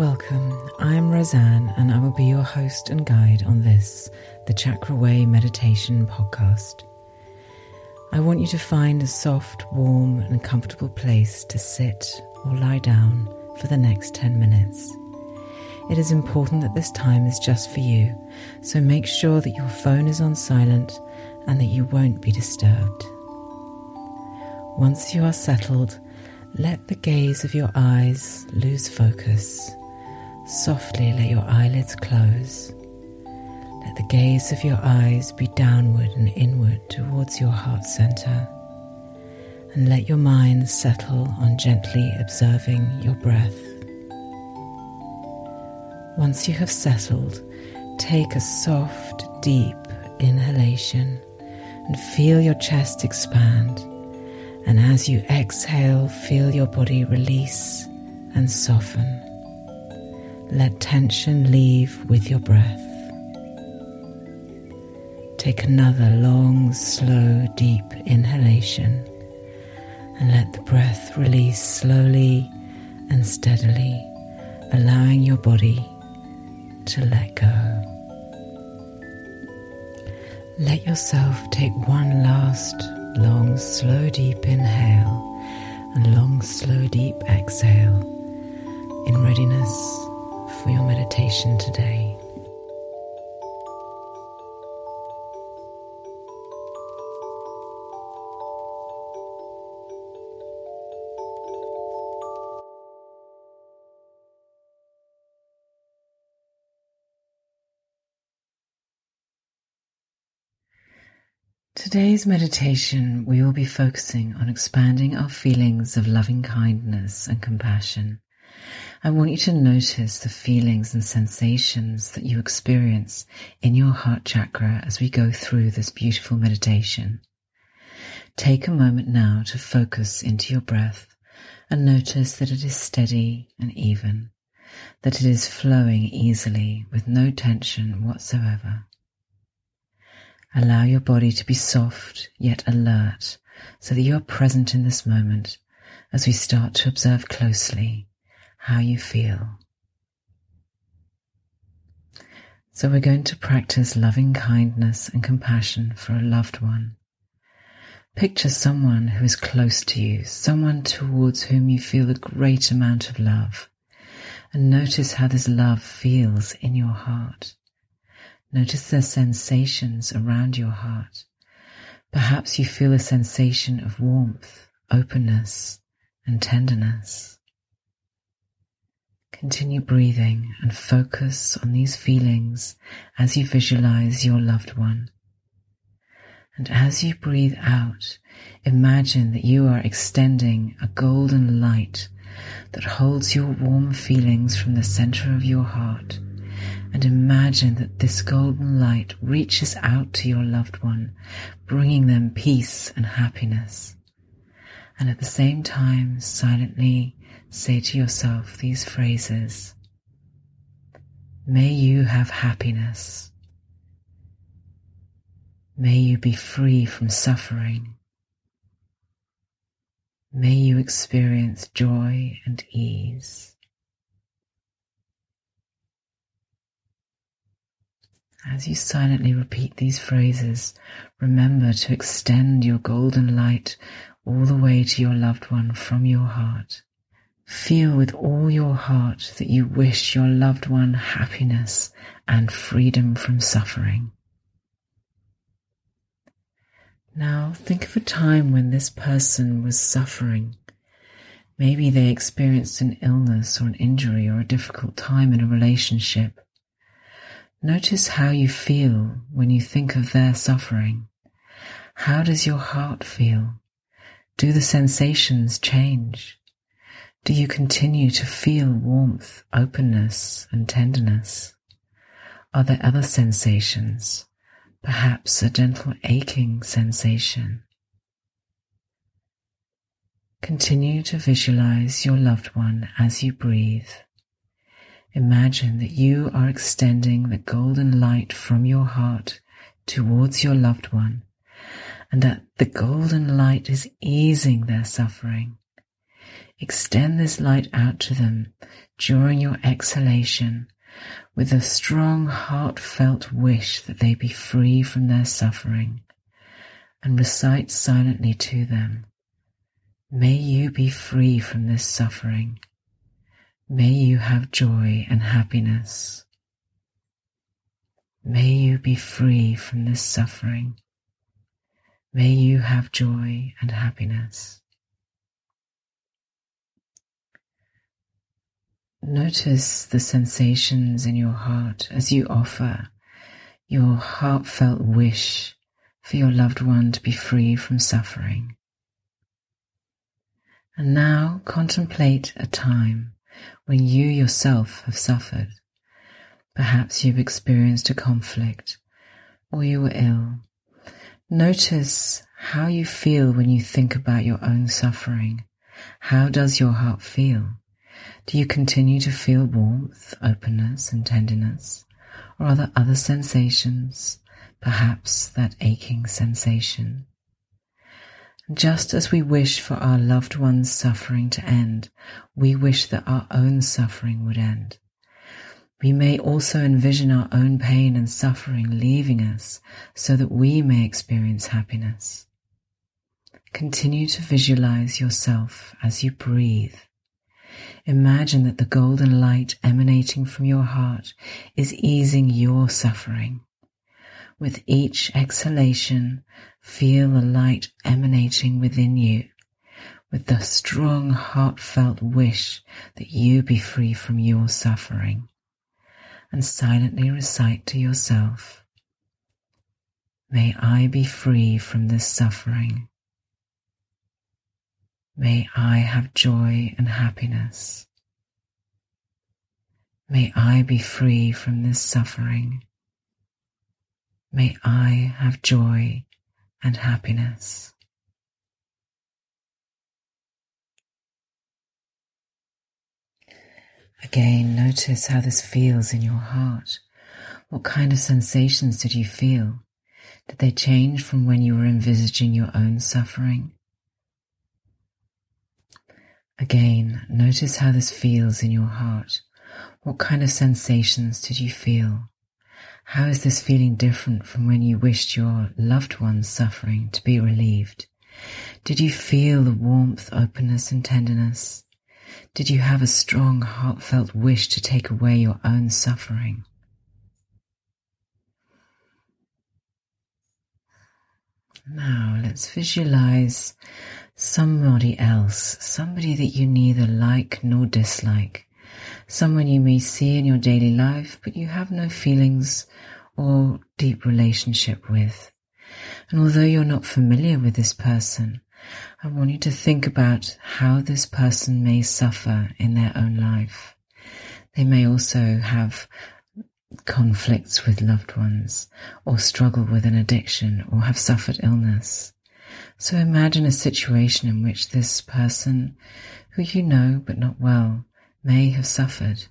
Welcome. I'm Rosanne, and I will be your host and guide on this, the Chakra Way Meditation Podcast. I want you to find a soft, warm, and comfortable place to sit or lie down for the next 10 minutes. It is important that this time is just for you, so make sure that your phone is on silent and that you won't be disturbed. Once you are settled, let the gaze of your eyes lose focus Softly let your eyelids close. Let the gaze of your eyes be downward and inward towards your heart center. And let your mind settle on gently observing your breath. Once you have settled, take a soft, deep inhalation and feel your chest expand. And as you exhale, feel your body release and soften. Let tension leave with your breath. Take another long, slow, deep inhalation and let the breath release slowly and steadily, allowing your body to let go. Let yourself take one last long, slow, deep inhale and long, slow, deep exhale in readiness for your meditation today. Today's meditation, we will be focusing on expanding our feelings of loving kindness and compassion I want you to notice the feelings and sensations that you experience in your heart chakra as we go through this beautiful meditation. Take a moment now to focus into your breath and notice that it is steady and even, that it is flowing easily with no tension whatsoever. Allow your body to be soft yet alert so that you are present in this moment as we start to observe closely how you feel. So we're going to practice loving kindness and compassion for a loved one. Picture someone who is close to you, someone towards whom you feel a great amount of love, and notice how this love feels in your heart. Notice the sensations around your heart. Perhaps you feel a sensation of warmth, openness, and tenderness. Continue breathing and focus on these feelings as you visualize your loved one. And as you breathe out, imagine that you are extending a golden light that holds your warm feelings from the center of your heart. And imagine that this golden light reaches out to your loved one, bringing them peace and happiness. And at the same time, silently say to yourself these phrases May you have happiness. May you be free from suffering. May you experience joy and ease. As you silently repeat these phrases, remember to extend your golden light all the way to your loved one from your heart. Feel with all your heart that you wish your loved one happiness and freedom from suffering. Now think of a time when this person was suffering. Maybe they experienced an illness or an injury or a difficult time in a relationship. Notice how you feel when you think of their suffering. How does your heart feel? Do the sensations change? Do you continue to feel warmth, openness, and tenderness? Are there other sensations, perhaps a gentle aching sensation? Continue to visualize your loved one as you breathe. Imagine that you are extending the golden light from your heart towards your loved one and that the golden light is easing their suffering Extend this light out to them during your exhalation with a strong, heartfelt wish that they be free from their suffering and recite silently to them. May you be free from this suffering. May you have joy and happiness. May you be free from this suffering. May you have joy and happiness. Notice the sensations in your heart as you offer your heartfelt wish for your loved one to be free from suffering. And now contemplate a time when you yourself have suffered. Perhaps you've experienced a conflict or you were ill. Notice how you feel when you think about your own suffering. How does your heart feel? Do you continue to feel warmth, openness, and tenderness? Or are there other sensations, perhaps that aching sensation? Just as we wish for our loved one's suffering to end, we wish that our own suffering would end. We may also envision our own pain and suffering leaving us so that we may experience happiness. Continue to visualize yourself as you breathe Imagine that the golden light emanating from your heart is easing your suffering. With each exhalation, feel the light emanating within you with the strong heartfelt wish that you be free from your suffering and silently recite to yourself, May I be free from this suffering. May I have joy and happiness. May I be free from this suffering. May I have joy and happiness. Again, notice how this feels in your heart. What kind of sensations did you feel? Did they change from when you were envisaging your own suffering? Again, notice how this feels in your heart. What kind of sensations did you feel? How is this feeling different from when you wished your loved one's suffering to be relieved? Did you feel the warmth, openness, and tenderness? Did you have a strong, heartfelt wish to take away your own suffering? Now let's visualize somebody else, somebody that you neither like nor dislike, someone you may see in your daily life but you have no feelings or deep relationship with. And although you're not familiar with this person, I want you to think about how this person may suffer in their own life. They may also have conflicts with loved ones, or struggle with an addiction, or have suffered illness. So imagine a situation in which this person, who you know but not well, may have suffered.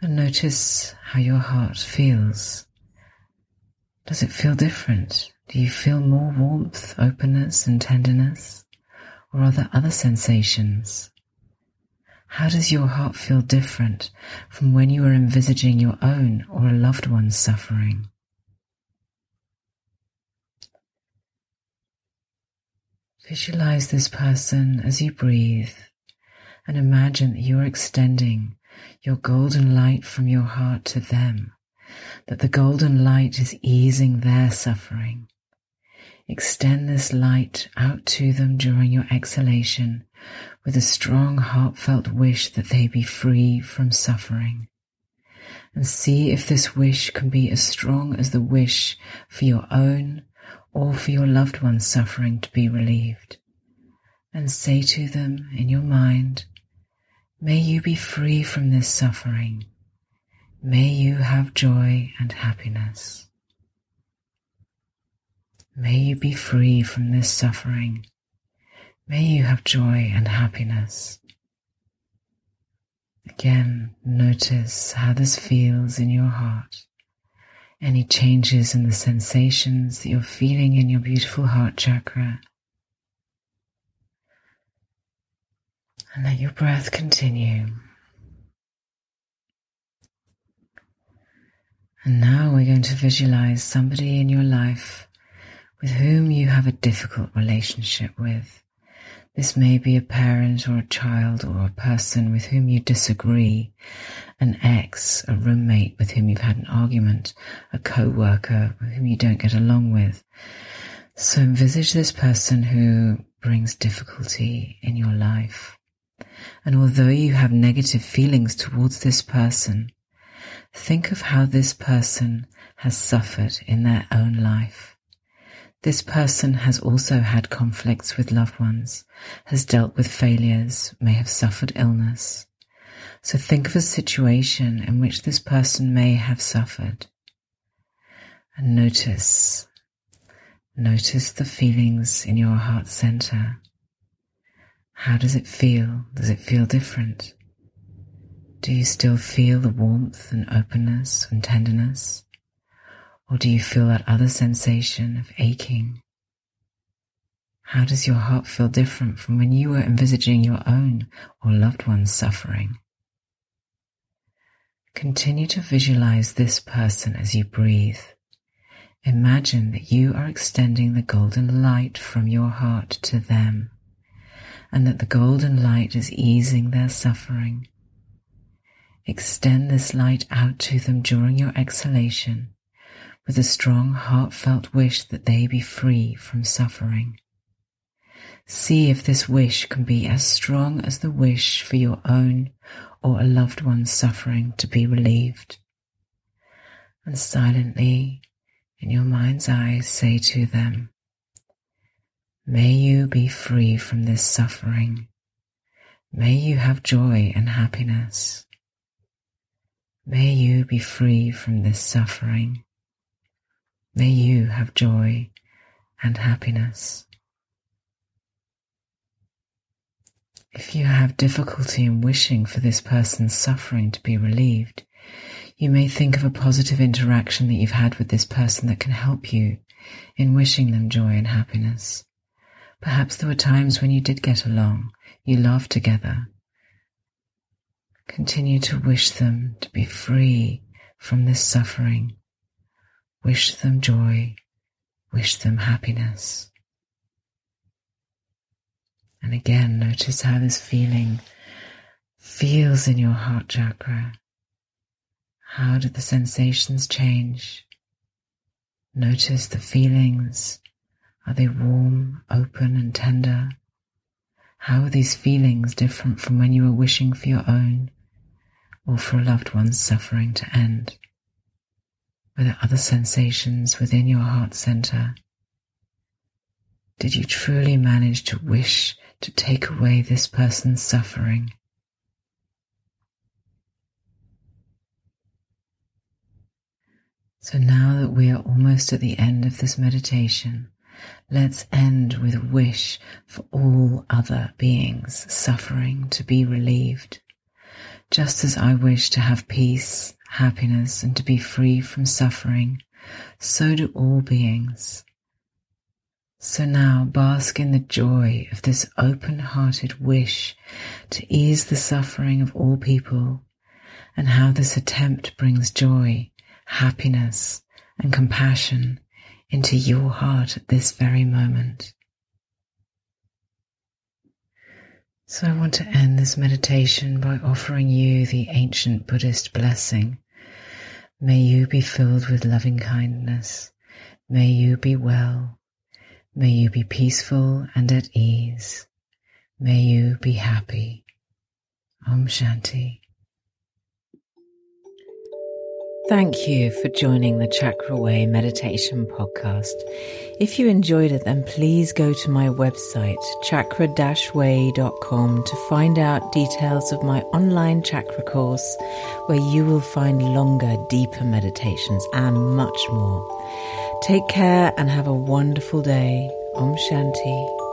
And notice how your heart feels. Does it feel different? Do you feel more warmth, openness, and tenderness? Or are there other sensations? How does your heart feel different from when you were envisaging your own or a loved one's suffering? Visualize this person as you breathe and imagine that you are extending your golden light from your heart to them, that the golden light is easing their suffering. Extend this light out to them during your exhalation with a strong heartfelt wish that they be free from suffering. And see if this wish can be as strong as the wish for your own or for your loved one's suffering to be relieved, and say to them in your mind, May you be free from this suffering. May you have joy and happiness. May you be free from this suffering. May you have joy and happiness. Again, notice how this feels in your heart any changes in the sensations that you're feeling in your beautiful heart chakra. And let your breath continue. And now we're going to visualize somebody in your life with whom you have a difficult relationship with. This may be a parent or a child or a person with whom you disagree, an ex, a roommate with whom you've had an argument, a co-worker with whom you don't get along with. So envisage this person who brings difficulty in your life. And although you have negative feelings towards this person, think of how this person has suffered in their own life. This person has also had conflicts with loved ones, has dealt with failures, may have suffered illness. So think of a situation in which this person may have suffered. And notice, notice the feelings in your heart center. How does it feel? Does it feel different? Do you still feel the warmth and openness and tenderness? Or do you feel that other sensation of aching? How does your heart feel different from when you were envisaging your own or loved one's suffering? Continue to visualize this person as you breathe. Imagine that you are extending the golden light from your heart to them, and that the golden light is easing their suffering. Extend this light out to them during your exhalation with a strong, heartfelt wish that they be free from suffering. See if this wish can be as strong as the wish for your own or a loved one's suffering to be relieved. And silently, in your mind's eye, say to them, May you be free from this suffering. May you have joy and happiness. May you be free from this suffering. May you have joy and happiness. If you have difficulty in wishing for this person's suffering to be relieved, you may think of a positive interaction that you've had with this person that can help you in wishing them joy and happiness. Perhaps there were times when you did get along, you laughed together. Continue to wish them to be free from this suffering Wish them joy. Wish them happiness. And again, notice how this feeling feels in your heart chakra. How do the sensations change? Notice the feelings. Are they warm, open, and tender? How are these feelings different from when you were wishing for your own or for a loved one's suffering to end? Were there other sensations within your heart center? Did you truly manage to wish to take away this person's suffering? So now that we are almost at the end of this meditation, let's end with a wish for all other beings suffering to be relieved. Just as I wish to have peace happiness and to be free from suffering, so do all beings. So now bask in the joy of this open hearted wish to ease the suffering of all people and how this attempt brings joy, happiness, and compassion into your heart at this very moment. So I want to end this meditation by offering you the ancient Buddhist blessing. May you be filled with loving kindness. May you be well. May you be peaceful and at ease. May you be happy. Om Shanti. Thank you for joining the Chakra Way Meditation Podcast. If you enjoyed it, then please go to my website, chakra-way.com to find out details of my online chakra course where you will find longer, deeper meditations and much more. Take care and have a wonderful day. Om Shanti.